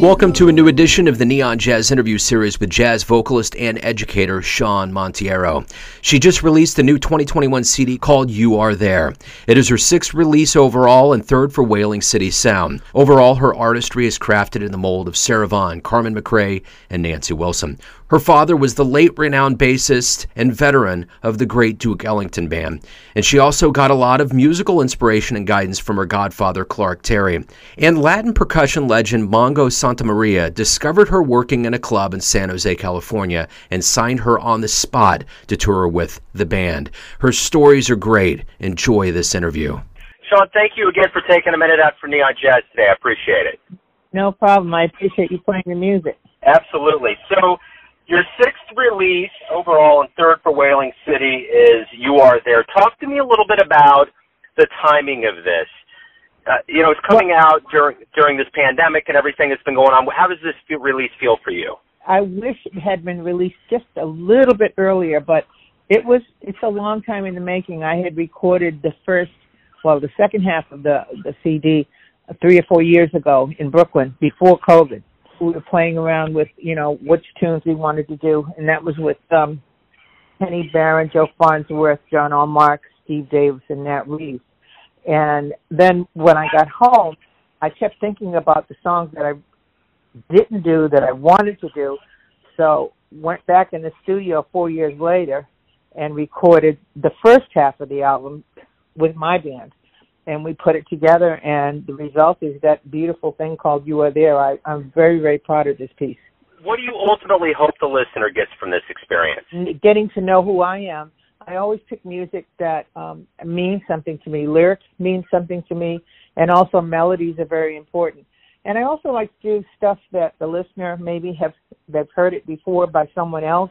Welcome to a new edition of the Neon Jazz interview series with jazz vocalist and educator Shawnn Monteiro. She just released a new 2021 CD called You Are There. It is her sixth release overall and third for Whaling City Sound. Overall, her artistry is crafted in the mold of Sarah Vaughan, Carmen McRae, and Nancy Wilson. Her father was the late renowned bassist and veteran of the great Duke Ellington Band, and she also got a lot of musical inspiration and guidance from her godfather Clark Terry. And Latin percussion legend Mongo Santamaria discovered her working in a club in San Jose, California, and signed her on the spot to tour with the band. Her stories are great. Enjoy this interview. Shawnn, thank you again for taking a minute out for Neon Jazz today. I appreciate it. No problem. I appreciate you playing the music. Absolutely. So, your sixth release overall and third for Whaling City is You Are There. Talk to me a little bit about the timing of this. Uh, you know, it's coming out during during this pandemic and everything that's been going on. How does this release feel for you? I wish it had been released just a little bit earlier, but it was it's a long time in the making. I had recorded the first, well, the second half of the the CD three or four years ago in Brooklyn before COVID we were playing around with, you know, which tunes we wanted to do, and that was with um, Kenny Barron, Joe Farnsworth, John Allmark, Steve Davis, and Nat Reeves. And then when I got home, I kept thinking about the songs that I didn't do that I wanted to do. So went back in the studio four years later and recorded the first half of the album with my band and we put it together and the result is that beautiful thing called You Are There. I, I'm very, very proud of this piece. What do you ultimately hope the listener gets from this experience? Getting to know who I am. I always pick music that um, means something to me. Lyrics mean something to me, and also melodies are very important. And I also like to do stuff that the listener maybe have they've heard it before by someone else,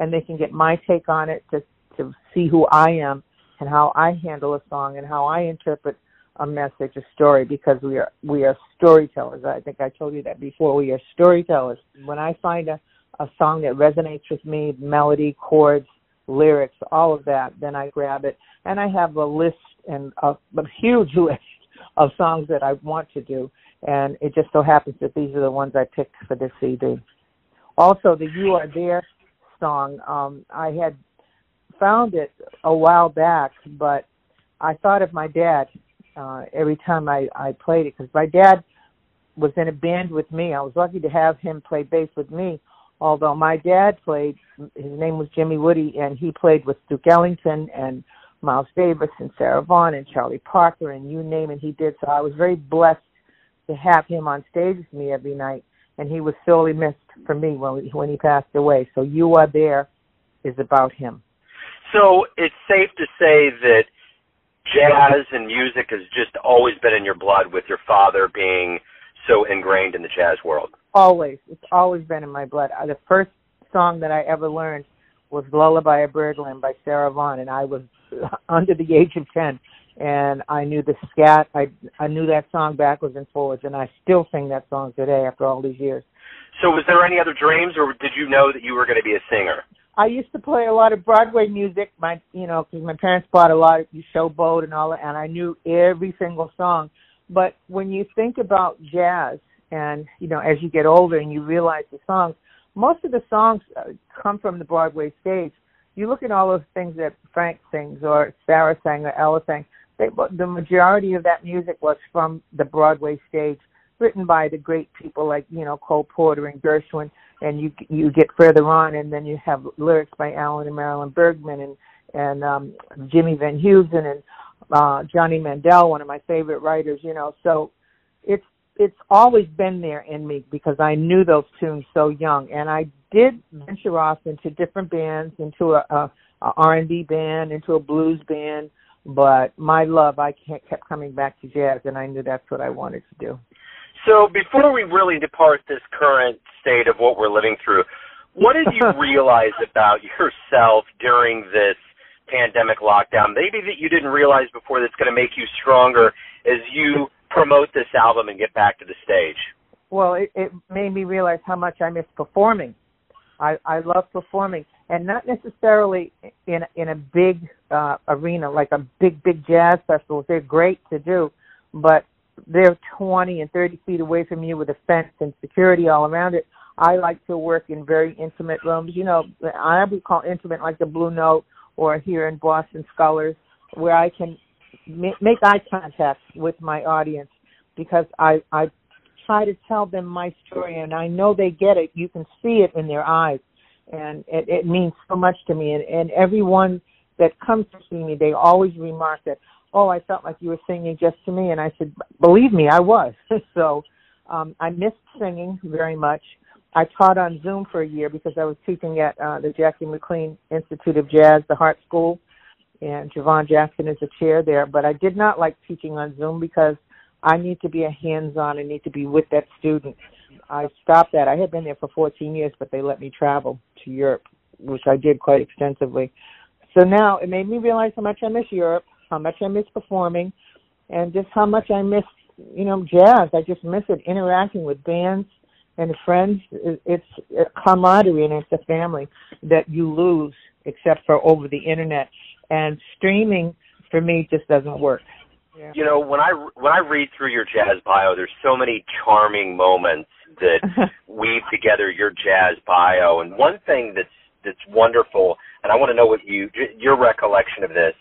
and they can get my take on it to to see who I am and how I handle a song and how I interpret a message, a story, because we are we are storytellers. I think I told you that before. We are storytellers. When I find a, a song that resonates with me, melody, chords, lyrics, all of that, then I grab it and I have a list and a, a huge list of songs that I want to do, and it just so happens that these are the ones I picked for this CD. Also, the "You Are There" song, um, I had found it a while back, but I thought of my dad uh, every time I I played it because my dad was in a band with me. I was lucky to have him play bass with me. Although my dad played, his name was Jimmy Woode, and he played with Duke Ellington and Miles Davis and Sarah Vaughan and Charlie Parker and you name it, he did. So I was very blessed to have him on stage with me every night, and he was sorely missed for me when when he passed away. So you are there is about him. So it's safe to say that jazz and music has just always been in your blood with your father being so ingrained in the jazz world. Always. It's always been in my blood. Uh, the first song that I ever learned was Lullaby of Birdland by Sarah Vaughan and I was under the age of 10 and I knew the scat. I I knew that song backwards and forwards and I still sing that song today after all these years. So was there any other dreams or did you know that you were going to be a singer? I used to play a lot of Broadway music. My, you know, because my parents bought a lot of Showboat and all that, and I knew every single song. But when you think about jazz, and you know, as you get older and you realize the songs, most of the songs uh, come from the Broadway stage. You look at all those things that Frank sings or Sarah sang or Ella sang. They, the majority of that music was from the Broadway stage, written by the great people like you know Cole Porter and Gershwin and you you get further on, and then you have lyrics by Alan and Marilyn Bergman and and um, Jimmy Van Heusen and uh, Johnny Mandel, one of my favorite writers. You know, so it's it's always been there in me because I knew those tunes so young, and I did venture off into different bands, into a, a, a R&B band, into a blues band. But my love, I kept coming back to jazz, and I knew that's what I wanted to do. So before we really depart this current state of what we're living through, what did you realize about yourself during this pandemic lockdown? Maybe that you didn't realize before that's going to make you stronger as you promote this album and get back to the stage. Well, it, it made me realize how much I miss performing. I, I love performing, and not necessarily in in a big uh, arena like a big big jazz festival. They're great to do, but they're 20 and 30 feet away from you with a fence and security all around it. I like to work in very intimate rooms. You know, I would call intimate like the Blue Note or here in Boston Scullers, where I can make eye contact with my audience because I I try to tell them my story and I know they get it. You can see it in their eyes, and it, it means so much to me. And, and everyone that comes to see me, they always remark that, oh, I felt like you were singing just to me, and I said, believe me, I was. so um, I missed singing very much. I taught on Zoom for a year because I was teaching at uh, the Jackie McLean Institute of Jazz, the Hart School, and Javon Jackson is a chair there. But I did not like teaching on Zoom because I need to be a hands-on. I need to be with that student. I stopped that. I had been there for 14 years, but they let me travel to Europe, which I did quite extensively. So now it made me realize how much I miss Europe, how much I miss performing, and just how much I miss, you know, jazz. I just miss it, interacting with bands and friends. It's a camaraderie and it's a family that you lose except for over the internet. And streaming for me just doesn't work. Yeah. You know, when I when I read through your jazz bio, there's so many charming moments that weave together your jazz bio. And one thing that's that's wonderful, and I want to know what you your recollection of this.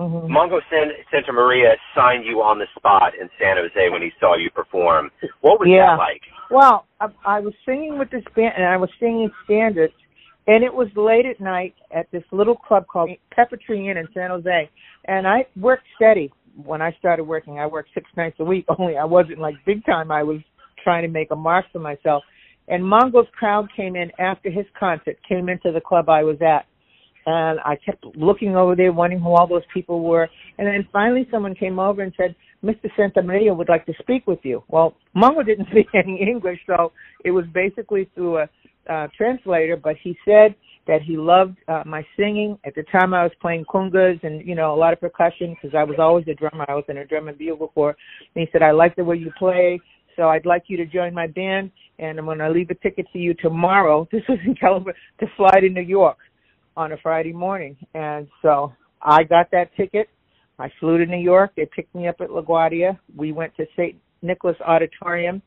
Mm-hmm. Mongo San, Santamaria signed you on the spot in San Jose when he saw you perform. What was yeah. that like? Well, I, I was singing with this band, and I was singing standards, and it was late at night at this little club called Pepper Tree Inn in San Jose, and I worked steady when I started working. I worked six nights a week. Only I wasn't like big time. I was trying to make a mark for myself. And Mongo's crowd came in after his concert, came into the club I was at. And I kept looking over there, wondering who all those people were. And then finally someone came over and said, Mr. Santamaria would like to speak with you. Well, Mongo didn't speak any English, so it was basically through a uh, translator, but he said that he loved uh, my singing. At the time, I was playing congas and you know a lot of percussion because I was always a drummer. I was in a drum and bugle corps. And he said, "I like the way you play, so I'd like you to join my band, and I'm going to leave a ticket to you tomorrow. This was in California to fly to New York on a Friday morning, and so I got that ticket. I flew to New York. They picked me up at LaGuardia. We went to St. Nicholas Auditorium.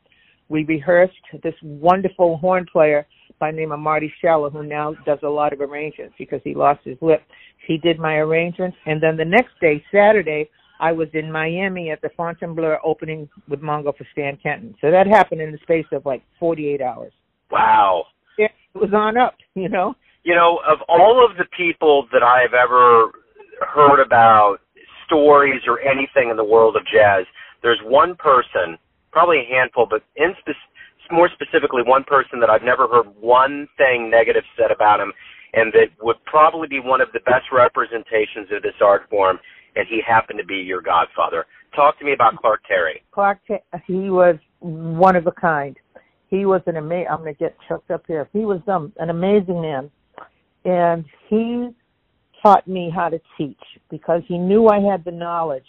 We rehearsed. This wonderful horn player by the name of Marty Sheller, who now does a lot of arrangements because he lost his lip. He did my arrangements, and then the next day, Saturday, I was in Miami at the Fontainebleau opening with Mongo for Stan Kenton. So that happened in the space of like 48 hours. Wow. It was on up, you know. You know, of all of the people that I've ever heard about stories or anything in the world of jazz, there's one person, probably a handful, but in spe- more specifically, one person that I've never heard one thing negative said about him, and that would probably be one of the best representations of this art form, and he happened to be your godfather. Talk to me about Clark Terry. Clark, he was one of a kind. He was an amazing. I'm going to get choked up here. He was um, an amazing man, and he taught me how to teach because he knew I had the knowledge.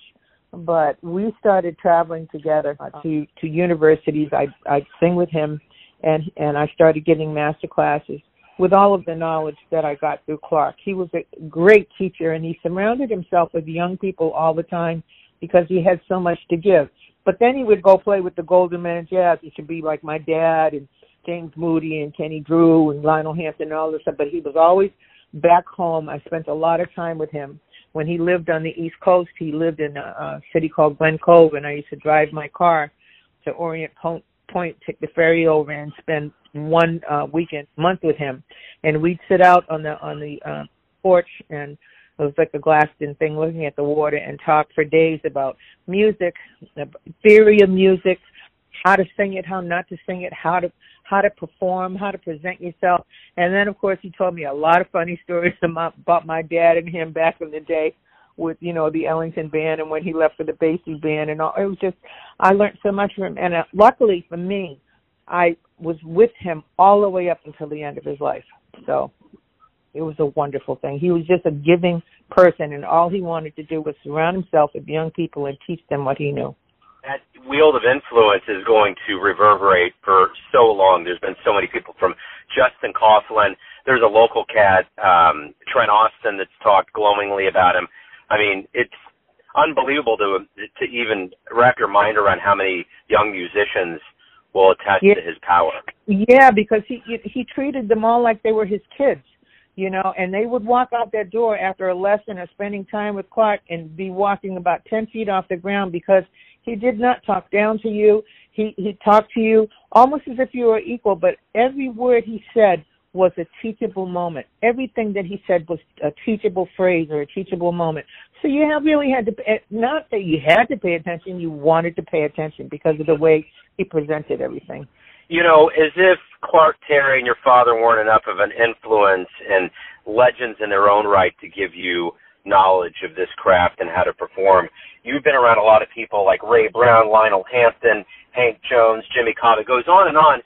But we started traveling together to to universities. I I'd sing with him, and and I started getting master classes with all of the knowledge that I got through Clark. He was a great teacher and he surrounded himself with young people all the time because he had so much to give. But then he would go play with the Golden of Jazz, which would be like my dad and James Moody and Kenny Drew and Lionel Hampton and all this stuff. But he was always back home. I spent a lot of time with him. When he lived on the East Coast, he lived in a, a city called Glen Cove, and I used to drive my car to Orient Point, take the ferry over, and spend one uh, weekend month with him, and we'd sit out on the on the uh, porch and it was like a glassed in thing looking at the water and talk for days about music, the theory of music, how to sing it, how not to sing it, how to how to perform, how to present yourself. And then of course he told me a lot of funny stories about, my dad and him back in the day with, you know, the Ellington band and when he left for the Basie band and all. It was just I learned so much from him and uh, luckily for me, I was with him all the way up until the end of his life. So it was a wonderful thing. He was just a giving person, and all he wanted to do was surround himself with young people and teach them what he knew. That wheel of influence is going to reverberate for so long. There's been so many people from Justin Coughlin. There's a local cat, um, Trent Austin, that's talked glowingly about him. I mean, it's unbelievable to to even wrap your mind around how many young musicians will attest Yeah. to his power. Yeah, because he he treated them all like they were his kids, you know, and they would walk out that door after a lesson or spending time with Clark and be walking about ten feet off the ground because he did not talk down to you. He he talked to you almost as if you were equal, but every word he said was a teachable moment. Everything that he said was a teachable phrase or a teachable moment. So you have really had to not that you had to pay attention, you wanted to pay attention because of the way he presented everything. You know, as if Clark Terry and your father weren't enough of an influence and legends in their own right to give you knowledge of this craft and how to perform. You've been around a lot of people like Ray Brown, Lionel Hampton, Hank Jones, Jimmy Cobb. It goes on and on.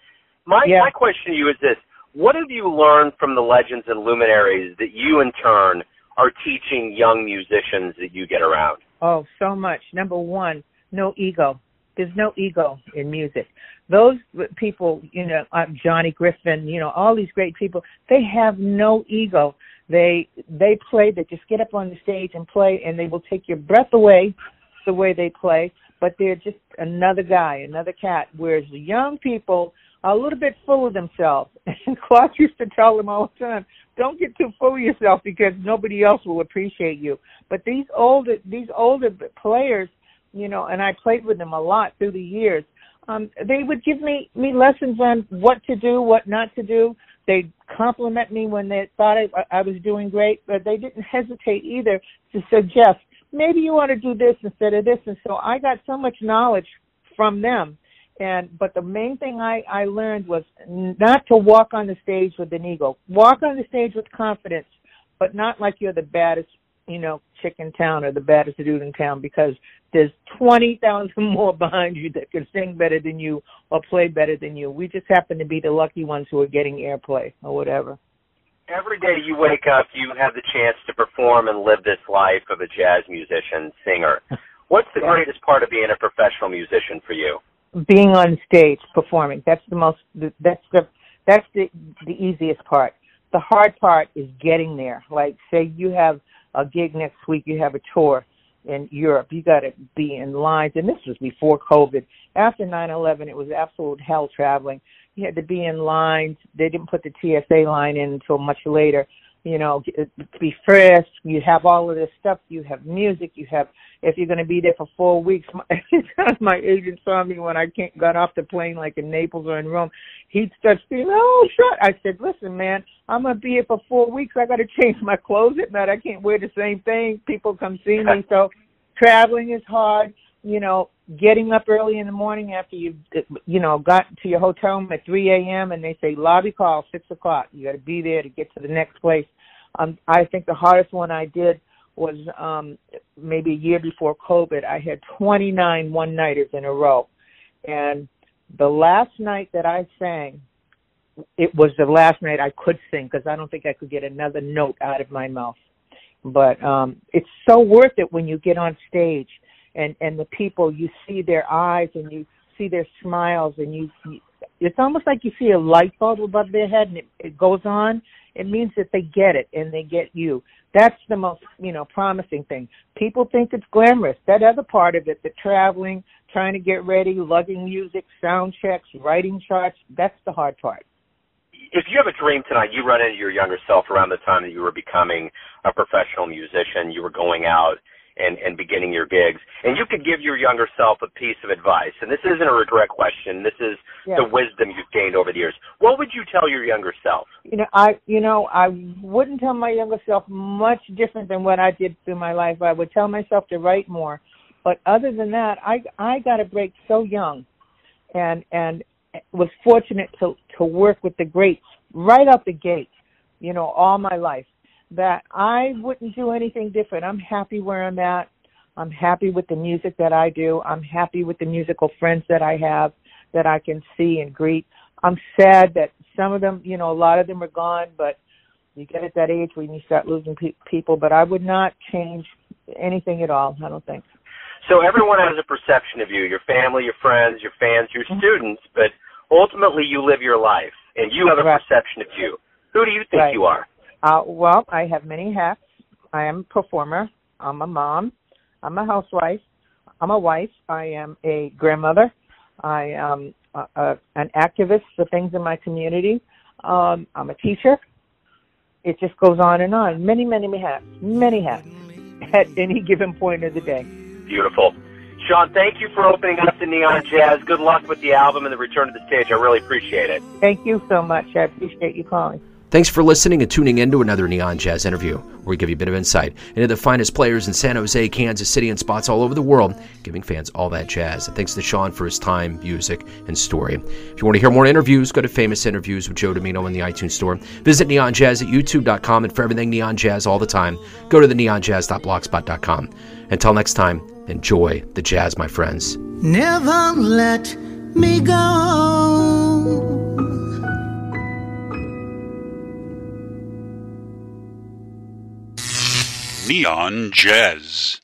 My Yeah. my question to you is this: What have you learned from the legends and luminaries that you, in turn, are teaching young musicians that you get around? Oh, so much. Number one, no ego. There's no ego in music. Those people, you know, Johnny Griffin, you know, all these great people, they have no ego. They they play. They just get up on the stage and play, and they will take your breath away the way they play. But they're just another guy, another cat. Whereas the young people are a little bit full of themselves. And Clark used to tell them all the time, "Don't get too full of yourself because nobody else will appreciate you." But these older these older players, you know, and I played with them a lot through the years. Um, they would give me me lessons on what to do, what not to do. They'd compliment me when they thought I, I was doing great, but they didn't hesitate either to suggest maybe you want to do this instead of this. And so I got so much knowledge from them. And but the main thing I I learned was not to walk on the stage with an ego. Walk on the stage with confidence, but not like you're the baddest, you know, chick in town or the baddest dude in town because there's 20,000 more behind you that can sing better than you or play better than you. We just happen to be the lucky ones who are getting airplay or whatever. Every day you wake up, you have the chance to perform and live this life of a jazz musician, singer. What's the greatest part of being a professional musician for you? Being on stage performing. That's the most that's the that's the the easiest part. The hard part is getting there. Like say you have a gig next week, you have a tour in Europe. You got to be in lines, and this was before COVID. After 9/11, it was absolute hell traveling. You had to be in lines. They didn't put the TSA line in until much later. You know, uh, to be frisked. You have all of this stuff. You have music. You have if you're going to be there for four weeks. My, my agent saw me when I can't, got off the plane, like in Naples or in Rome. He'd start screaming, "Oh, shut!" I said, "Listen, man, I'm gonna be here for four weeks. I got to change my clothes at night. I can't wear the same thing. People come see me, so traveling is hard. You know, getting up early in the morning after you've, you know, got to your hotel room at 3 a.m. and they say lobby call six o'clock. You got to be there to get to the next place. Um, I think the hardest one I did was um maybe a year before COVID. I had 29 one-nighters in a row, and the last night that I sang, it was the last night I could sing because I don't think I could get another note out of my mouth. But um it's so worth it when you get on stage and and the people you see their eyes and you see their smiles and you, you it's almost like you see a light bulb above their head and it, it goes on. It means that they get it and they get you. That's the most you know promising thing. People think it's glamorous. That other part of it the traveling trying to get ready lugging music sound checks writing charts that's the hard part. If you have a dream tonight, you run into your younger self around the time that you were becoming a professional musician, you were going out and, and beginning your gigs, and you could give your younger self a piece of advice, and this isn't a regret question, this is Yeah. the wisdom you've gained over the years. What would you tell your younger self? you know i you know i wouldn't tell my younger self much different than what i did through my life i would tell myself to write more but other than that i i got a break so young and and was fortunate to to work with the greats right out the gate you know all my life that i wouldn't do anything different i'm happy where i'm at i'm happy with the music that i do i'm happy with the musical friends that i have that i can see and greet i'm sad that some of them you know a lot of them are gone but you get at that age when you start losing pe- people but i would not change anything at all i don't think So everyone has a perception of you, your family, your friends, your fans, your Mhm. students, but ultimately you live your life, and you have a Right. perception of you. Who do you think Right. you are? Uh, well, I have many hats. I am a performer. I'm a mom. I'm a housewife. I'm a wife. I am a grandmother. I am a, a, an activist for things in my community. Um, I'm a teacher. It just goes on and on. Many, many hats. Many hats at any given point of the day. Beautiful. Shawnn, thank you for opening up to Neon Jazz. Good luck with the album and the return to the stage. I really appreciate it. Thank you so much. I appreciate you calling. Thanks for listening and tuning in to another Neon Jazz interview, where we give you a bit of insight into the finest players in San Jose, Kansas City, and spots all over the world, giving fans all that jazz. And thanks to Shawnn for his time, music, and story. If you want to hear more interviews, go to Famous Interviews with Joe Dimino in the iTunes Store. Visit Neon Jazz at youtube.com, and for everything Neon Jazz all the time, go to the neonjazz.blogspot.com. Until next time, enjoy the jazz, my friends. Never let me go. Neon Jazz.